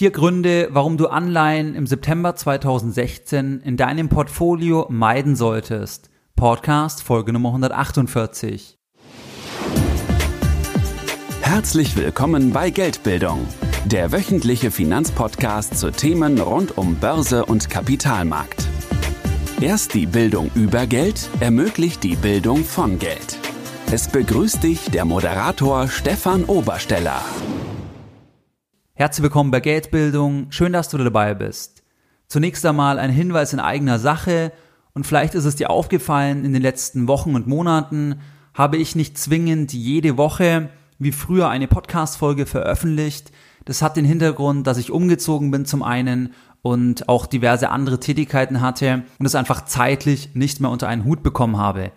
Vier Gründe, warum du Anleihen im September 2016 in deinem Portfolio meiden solltest. Podcast Folge Nummer 148. Herzlich willkommen bei Geldbildung, der wöchentliche Finanzpodcast zu Themen rund um Börse und Kapitalmarkt. Erst die Bildung über Geld ermöglicht die Bildung von Geld. Es begrüßt dich der Moderator Stefan Obersteller. Herzlich willkommen bei Geldbildung. Schön, dass du dabei bist. Zunächst einmal ein Hinweis in eigener Sache und vielleicht ist es dir aufgefallen, in den letzten Wochen und Monaten habe ich nicht zwingend jede Woche wie früher eine Podcast-Folge veröffentlicht. Das hat den Hintergrund, dass ich umgezogen bin zum einen und auch diverse andere Tätigkeiten hatte und es einfach zeitlich nicht mehr unter einen Hut bekommen habe.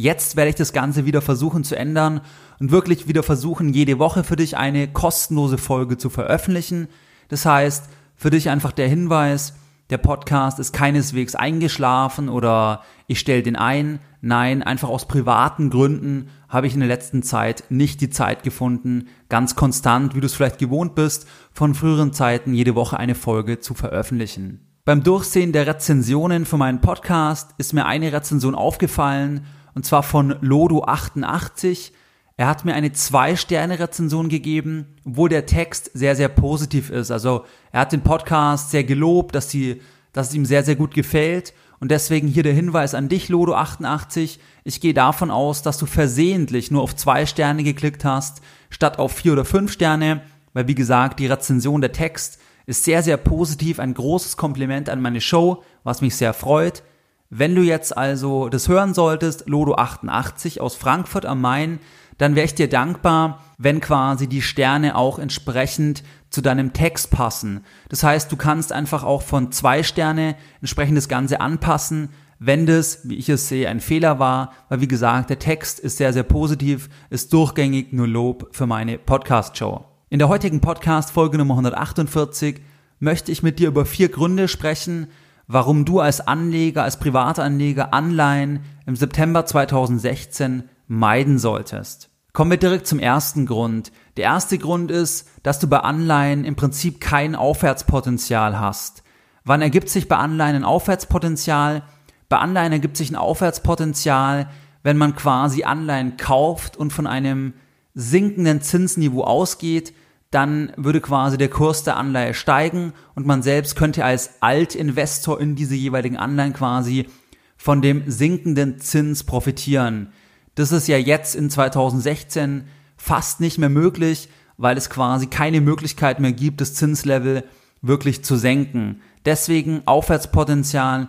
Jetzt werde ich das Ganze wieder versuchen zu ändern und wirklich wieder versuchen, jede Woche für dich eine kostenlose Folge zu veröffentlichen. Das heißt, für dich einfach der Hinweis, der Podcast ist keineswegs eingeschlafen oder ich stelle den ein. Nein, einfach aus privaten Gründen habe ich in der letzten Zeit nicht die Zeit gefunden, ganz konstant, wie du es vielleicht gewohnt bist, von früheren Zeiten jede Woche eine Folge zu veröffentlichen. Beim Durchsehen der Rezensionen für meinen Podcast ist mir eine Rezension aufgefallen und zwar von Lodo88. Er hat mir eine Zwei-Sterne-Rezension gegeben, obwohl der Text sehr, sehr positiv ist. Also er hat den Podcast sehr gelobt, dass, die, dass es ihm sehr, sehr gut gefällt. Und deswegen hier der Hinweis an dich, Lodo88. Ich gehe davon aus, dass du versehentlich nur auf zwei Sterne geklickt hast, statt auf vier oder fünf Sterne. Weil wie gesagt, die Rezension, der Text ist sehr, sehr positiv. Ein großes Kompliment an meine Show, was mich sehr freut. Wenn du jetzt also das hören solltest, Lodo 88 aus Frankfurt am Main, dann wäre ich dir dankbar, wenn quasi die Sterne auch entsprechend zu deinem Text passen. Das heißt, du kannst einfach auch von zwei Sterne entsprechend das Ganze anpassen, wenn das, wie ich es sehe, ein Fehler war, weil wie gesagt, der Text ist sehr, sehr positiv, ist durchgängig nur Lob für meine Podcast-Show. In der heutigen Podcast-Folge Nummer 148 möchte ich mit dir über vier Gründe sprechen, warum du als Anleger, als Privatanleger Anleihen im September 2016 meiden solltest. Kommen wir direkt zum ersten Grund. Der erste Grund ist, dass du bei Anleihen im Prinzip kein Aufwärtspotenzial hast. Wann ergibt sich bei Anleihen ein Aufwärtspotenzial? Bei Anleihen ergibt sich ein Aufwärtspotenzial, wenn man quasi Anleihen kauft und von einem sinkenden Zinsniveau ausgeht, dann würde quasi der Kurs der Anleihe steigen und man selbst könnte als Altinvestor in diese jeweiligen Anleihen quasi von dem sinkenden Zins profitieren. Das ist ja jetzt in 2016 fast nicht mehr möglich, weil es quasi keine Möglichkeit mehr gibt, das Zinslevel wirklich zu senken. Deswegen Aufwärtspotenzial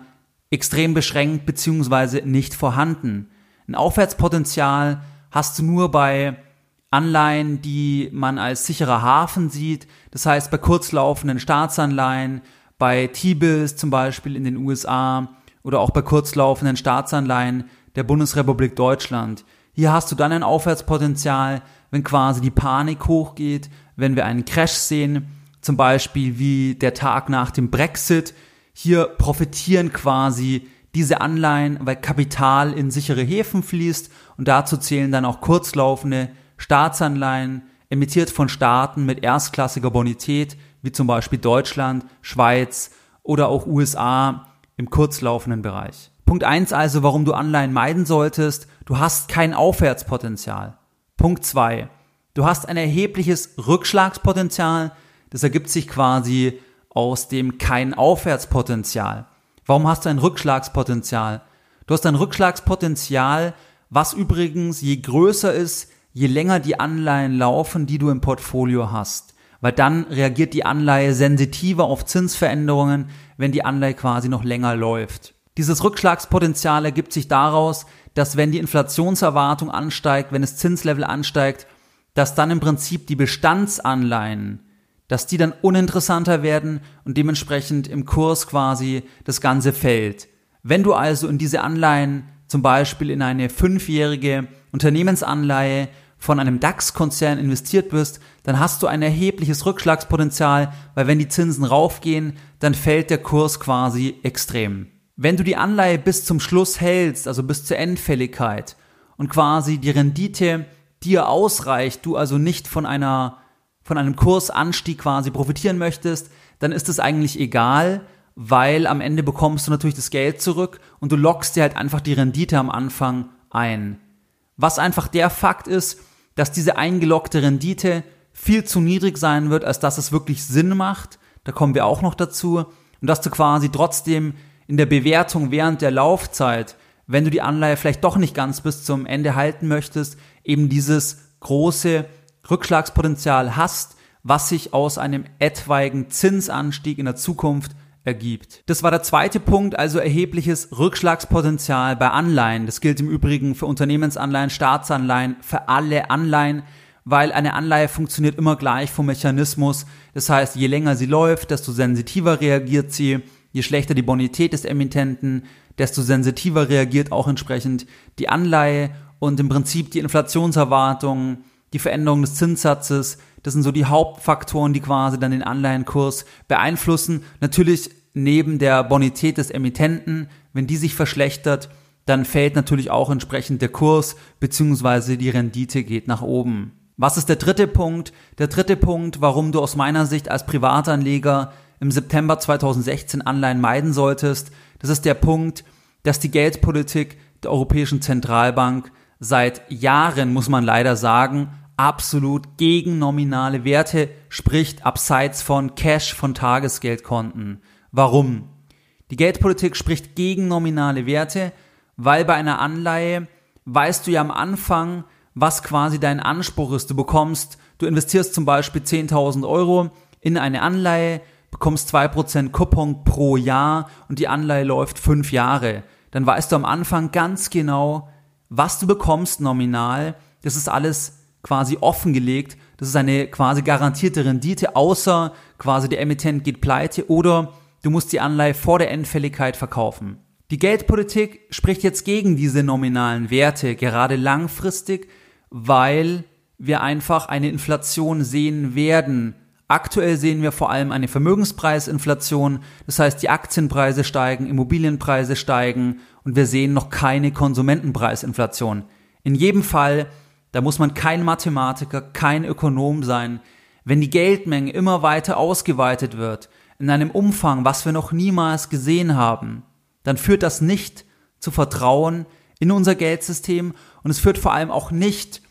extrem beschränkt beziehungsweise nicht vorhanden. Ein Aufwärtspotenzial hast du nur bei Anleihen, die man als sicherer Hafen sieht. Das heißt, bei kurzlaufenden Staatsanleihen, bei T-Bills zum Beispiel in den USA oder auch bei kurzlaufenden Staatsanleihen der Bundesrepublik Deutschland. Hier hast du dann ein Aufwärtspotenzial, wenn quasi die Panik hochgeht, wenn wir einen Crash sehen, zum Beispiel wie der Tag nach dem Brexit. Hier profitieren quasi diese Anleihen, weil Kapital in sichere Häfen fließt und dazu zählen dann auch kurzlaufende Staatsanleihen emittiert von Staaten mit erstklassiger Bonität, wie zum Beispiel Deutschland, Schweiz oder auch USA im kurzlaufenden Bereich. Punkt eins also, warum du Anleihen meiden solltest, du hast kein Aufwärtspotenzial. Punkt zwei, du hast ein erhebliches Rückschlagspotenzial, das ergibt sich quasi aus dem kein Aufwärtspotenzial. Warum hast du ein Rückschlagspotenzial? Du hast ein Rückschlagspotenzial, was übrigens je größer ist, je länger die Anleihen laufen, die du im Portfolio hast. Weil dann reagiert die Anleihe sensitiver auf Zinsveränderungen, wenn die Anleihe quasi noch länger läuft. Dieses Rückschlagspotenzial ergibt sich daraus, dass wenn die Inflationserwartung ansteigt, wenn das Zinslevel ansteigt, dass dann im Prinzip die Bestandsanleihen, dass die dann uninteressanter werden und dementsprechend im Kurs quasi das Ganze fällt. Wenn du also in diese Anleihen zum Beispiel in eine fünfjährige Unternehmensanleihe von einem DAX-Konzern investiert bist, dann hast du ein erhebliches Rückschlagspotenzial, weil wenn die Zinsen raufgehen, dann fällt der Kurs quasi extrem. Wenn du die Anleihe bis zum Schluss hältst, also bis zur Endfälligkeit und quasi die Rendite dir ausreicht, du also nicht von einer von einem Kursanstieg quasi profitieren möchtest, dann ist es eigentlich egal, weil am Ende bekommst du natürlich das Geld zurück und du lockst dir halt einfach die Rendite am Anfang ein. Was einfach der Fakt ist, dass diese eingelockte Rendite viel zu niedrig sein wird, als dass es wirklich Sinn macht. Da kommen wir auch noch dazu. Und dass du quasi trotzdem in der Bewertung während der Laufzeit, wenn du die Anleihe vielleicht doch nicht ganz bis zum Ende halten möchtest, eben dieses große Rückschlagspotenzial hast, was sich aus einem etwaigen Zinsanstieg in der Zukunft ergibt. Das war der zweite Punkt, also erhebliches Rückschlagspotenzial bei Anleihen. Das gilt im Übrigen für Unternehmensanleihen, Staatsanleihen, für alle Anleihen, weil eine Anleihe funktioniert immer gleich vom Mechanismus. Das heißt, je länger sie läuft, desto sensitiver reagiert sie, je schlechter die Bonität des Emittenten, desto sensitiver reagiert auch entsprechend die Anleihe und im Prinzip die Inflationserwartungen, die Veränderung des Zinssatzes, das sind so die Hauptfaktoren, die quasi dann den Anleihenkurs beeinflussen. Natürlich neben der Bonität des Emittenten, wenn die sich verschlechtert, dann fällt natürlich auch entsprechend der Kurs bzw. die Rendite geht nach oben. Was ist der dritte Punkt? Der dritte Punkt, warum du aus meiner Sicht als Privatanleger im September 2016 Anleihen meiden solltest, das ist der Punkt, dass die Geldpolitik der Europäischen Zentralbank seit Jahren, muss man leider sagen, absolut gegen nominale Werte spricht, abseits von Cash, von Tagesgeldkonten. Warum? Die Geldpolitik spricht gegen nominale Werte, weil bei einer Anleihe weißt du ja am Anfang, was quasi dein Anspruch ist. Du bekommst, du investierst zum Beispiel 10.000 Euro in eine Anleihe, bekommst 2% Coupon pro Jahr und die Anleihe läuft fünf Jahre. Dann weißt du am Anfang ganz genau, was du bekommst nominal. Das ist alles quasi offengelegt. Das ist eine quasi garantierte Rendite, außer quasi der Emittent geht pleite oder du musst die Anleihe vor der Endfälligkeit verkaufen. Die Geldpolitik spricht jetzt gegen diese nominalen Werte, gerade langfristig, weil wir einfach eine Inflation sehen werden. Aktuell sehen wir vor allem eine Vermögenspreisinflation, das heißt die Aktienpreise steigen, Immobilienpreise steigen und wir sehen noch keine Konsumentenpreisinflation. In jedem Fall da muss man kein Mathematiker, kein Ökonom sein. Wenn die Geldmenge immer weiter ausgeweitet wird, in einem Umfang, was wir noch niemals gesehen haben, dann führt das nicht zu Vertrauen in unser Geldsystem und es führt vor allem auch nicht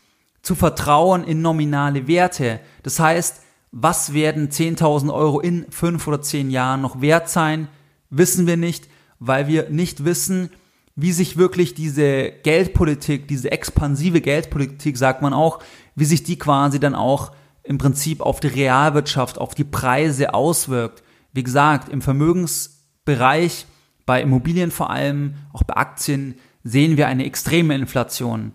zu Vertrauen in nominale Werte. Das heißt, was werden 10.000 Euro in fünf oder zehn Jahren noch wert sein, wissen wir nicht, weil wir nicht wissen, wie sich wirklich diese Geldpolitik, diese expansive Geldpolitik, sagt man auch, wie sich die quasi dann auch im Prinzip auf die Realwirtschaft, auf die Preise auswirkt. Wie gesagt, im Vermögensbereich, bei Immobilien vor allem, auch bei Aktien, sehen wir eine extreme Inflation.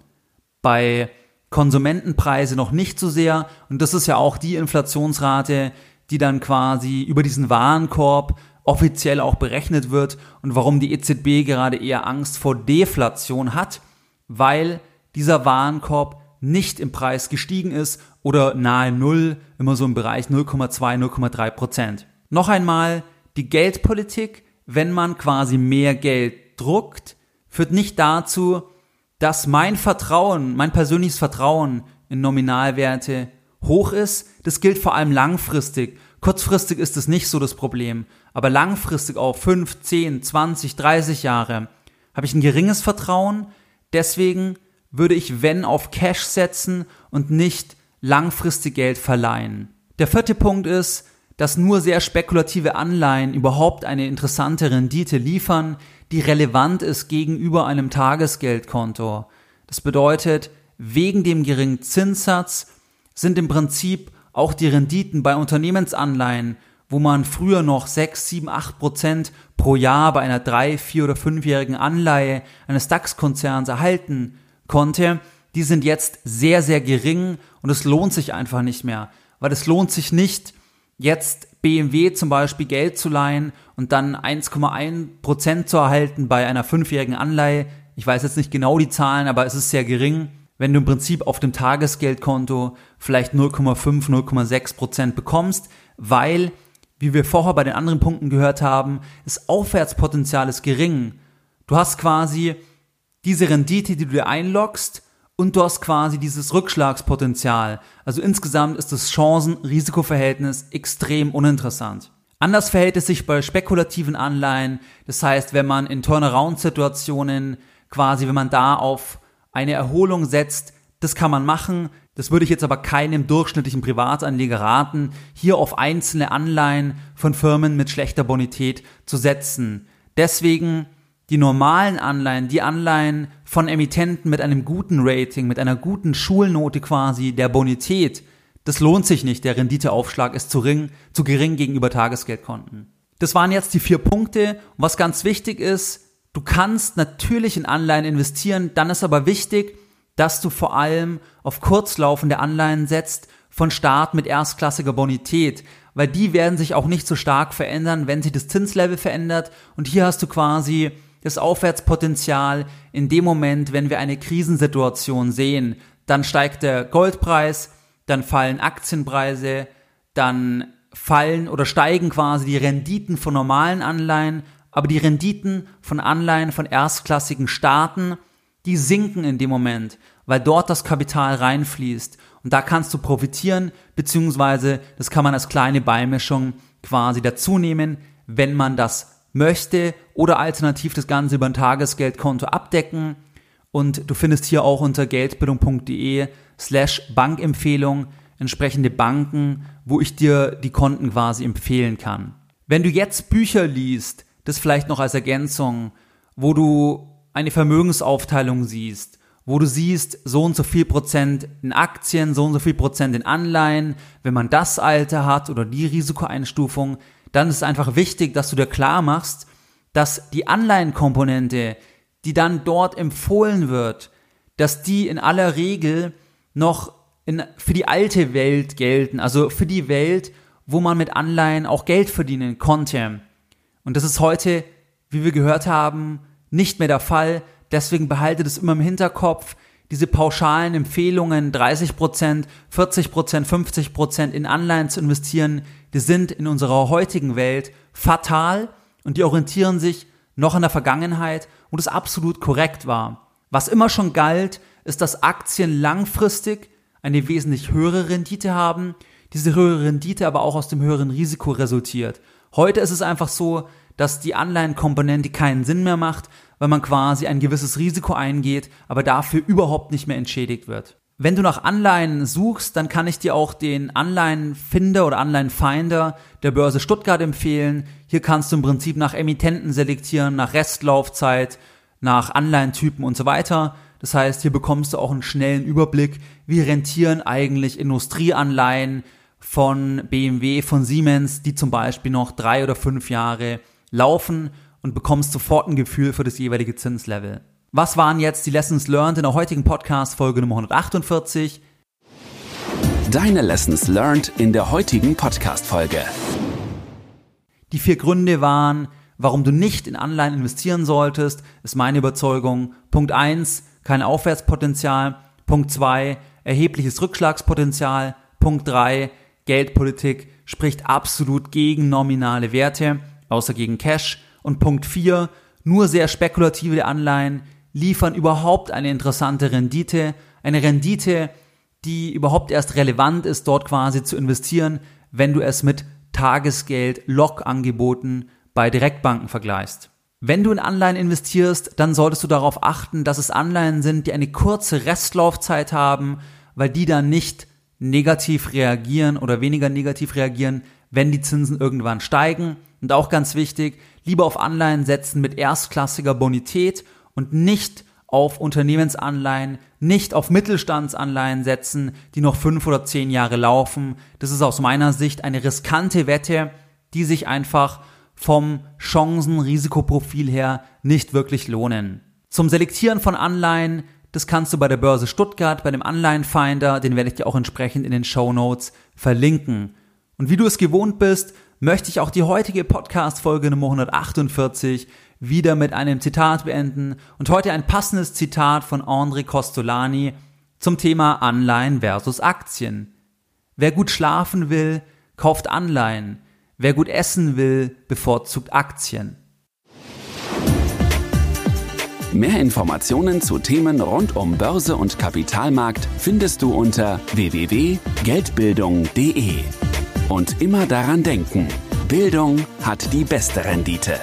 Bei Konsumentenpreise noch nicht so sehr. Und das ist ja auch die Inflationsrate, die dann quasi über diesen Warenkorb offiziell auch berechnet wird und warum die EZB gerade eher Angst vor Deflation hat, weil dieser Warenkorb nicht im Preis gestiegen ist oder nahe Null, immer so im Bereich 0,2, 0,3 Prozent. Noch einmal, die Geldpolitik, wenn man quasi mehr Geld druckt, führt nicht dazu, dass mein Vertrauen, mein persönliches Vertrauen in Nominalwerte hoch ist. Das gilt vor allem langfristig. Kurzfristig ist es nicht so das Problem aber langfristig auf 5, 10, 20, 30 Jahre habe ich ein geringes Vertrauen. Deswegen würde ich, wenn, auf Cash setzen und nicht langfristig Geld verleihen. Der vierte Punkt ist, dass nur sehr spekulative Anleihen überhaupt eine interessante Rendite liefern, die relevant ist gegenüber einem Tagesgeldkonto. Das bedeutet, wegen dem geringen Zinssatz sind im Prinzip auch die Renditen bei Unternehmensanleihen wo man früher noch 6, 7, 8 Prozent pro Jahr bei einer 3, 4 oder 5-jährigen Anleihe eines DAX-Konzerns erhalten konnte, die sind jetzt sehr, sehr gering und es lohnt sich einfach nicht mehr. Weil es lohnt sich nicht, jetzt BMW zum Beispiel Geld zu leihen und dann 1,1 Prozent zu erhalten bei einer 5-jährigen Anleihe. Ich weiß jetzt nicht genau die Zahlen, aber es ist sehr gering. Wenn du im Prinzip auf dem Tagesgeldkonto vielleicht 0,5, 0,6 Prozent bekommst, weil wie wir vorher bei den anderen Punkten gehört haben, das Aufwärtspotenzial ist gering. Du hast quasi diese Rendite, die du dir einloggst und du hast quasi dieses Rückschlagspotenzial. Also insgesamt ist das Chancen-Risikoverhältnis extrem uninteressant. Anders verhält es sich bei spekulativen Anleihen. Das heißt, wenn man in Turnaround-Situationen quasi, wenn man da auf eine Erholung setzt, das kann man machen. Das würde ich jetzt aber keinem durchschnittlichen Privatanleger raten, hier auf einzelne Anleihen von Firmen mit schlechter Bonität zu setzen. Deswegen die normalen Anleihen, die Anleihen von Emittenten mit einem guten Rating, mit einer guten Schulnote quasi der Bonität, das lohnt sich nicht. Der Renditeaufschlag ist zu, ring, zu gering gegenüber Tagesgeldkonten. Das waren jetzt die vier Punkte. Und was ganz wichtig ist, du kannst natürlich in Anleihen investieren, dann ist aber wichtig, dass du vor allem auf kurzlaufende Anleihen setzt von Start mit erstklassiger Bonität, weil die werden sich auch nicht so stark verändern, wenn sich das Zinslevel verändert. Und hier hast du quasi das Aufwärtspotenzial in dem Moment, wenn wir eine Krisensituation sehen. Dann steigt der Goldpreis, dann fallen Aktienpreise, dann fallen oder steigen quasi die Renditen von normalen Anleihen, aber die Renditen von Anleihen von erstklassigen Staaten, die sinken in dem Moment, weil dort das Kapital reinfließt. Und da kannst du profitieren, beziehungsweise das kann man als kleine Beimischung quasi dazu nehmen, wenn man das möchte oder alternativ das Ganze über ein Tagesgeldkonto abdecken. Und du findest hier auch unter geldbildung.de slash Bankempfehlung entsprechende Banken, wo ich dir die Konten quasi empfehlen kann. Wenn du jetzt Bücher liest, das vielleicht noch als Ergänzung, wo du eine Vermögensaufteilung siehst, wo du siehst, so und so viel Prozent in Aktien, so und so viel Prozent in Anleihen, wenn man das Alter hat oder die Risikoeinstufung, dann ist es einfach wichtig, dass du dir klar machst, dass die Anleihenkomponente, die dann dort empfohlen wird, dass die in aller Regel noch in, für die alte Welt gelten, also für die Welt, wo man mit Anleihen auch Geld verdienen konnte. Und das ist heute, wie wir gehört haben, nicht mehr der Fall. Deswegen behalte das immer im Hinterkopf. Diese pauschalen Empfehlungen, 30%, 40%, 50% in Anleihen zu investieren, die sind in unserer heutigen Welt fatal und die orientieren sich noch an der Vergangenheit und es absolut korrekt war. Was immer schon galt, ist, dass Aktien langfristig eine wesentlich höhere Rendite haben, diese höhere Rendite aber auch aus dem höheren Risiko resultiert. Heute ist es einfach so, dass die Anleihenkomponente keinen Sinn mehr macht, weil man quasi ein gewisses Risiko eingeht, aber dafür überhaupt nicht mehr entschädigt wird. Wenn du nach Anleihen suchst, dann kann ich dir auch den Anleihenfinder oder Anleihenfinder der Börse Stuttgart empfehlen. Hier kannst du im Prinzip nach Emittenten selektieren, nach Restlaufzeit, nach Anleihentypen und so weiter. Das heißt, hier bekommst du auch einen schnellen Überblick, wie rentieren eigentlich Industrieanleihen von BMW, von Siemens, die zum Beispiel noch drei oder fünf Jahre laufen und bekommst sofort ein Gefühl für das jeweilige Zinslevel. Was waren jetzt die Lessons learned in der heutigen Podcast Folge Nummer 148? Deine Lessons learned in der heutigen Podcast Folge. Die vier Gründe waren, warum du nicht in Anleihen investieren solltest, ist meine Überzeugung. Punkt eins: kein Aufwärtspotenzial. Punkt zwei: erhebliches Rückschlagspotenzial. Punkt drei: Geldpolitik spricht absolut gegen nominale Werte, außer gegen Cash. Und Punkt vier: nur sehr spekulative Anleihen liefern überhaupt eine interessante Rendite, eine Rendite, die überhaupt erst relevant ist, dort quasi zu investieren, wenn du es mit Tagesgeld, Log-Angeboten bei Direktbanken vergleichst. Wenn du in Anleihen investierst, dann solltest du darauf achten, dass es Anleihen sind, die eine kurze Restlaufzeit haben, weil die dann nicht negativ reagieren oder weniger negativ reagieren, wenn die Zinsen irgendwann steigen. Und auch ganz wichtig, lieber auf Anleihen setzen mit erstklassiger Bonität und nicht auf Unternehmensanleihen, nicht auf Mittelstandsanleihen setzen, die noch fünf oder zehn Jahre laufen. Das ist aus meiner Sicht eine riskante Wette, die sich einfach vom Chancen-Risikoprofil her nicht wirklich lohnen. Zum Selektieren von Anleihen, das kannst du bei der Börse Stuttgart, bei dem Anleihenfinder, den werde ich dir auch entsprechend in den Show Notes verlinken. Und wie du es gewohnt bist, möchte ich auch die heutige Podcast-Folge Nummer 148 wieder mit einem Zitat beenden und heute ein passendes Zitat von André Costolani zum Thema Anleihen versus Aktien. Wer gut schlafen will, kauft Anleihen. Wer gut essen will, bevorzugt Aktien. Mehr Informationen zu Themen rund um Börse und Kapitalmarkt findest du unter www.geldbildung.de. Und immer daran denken, Bildung hat die beste Rendite.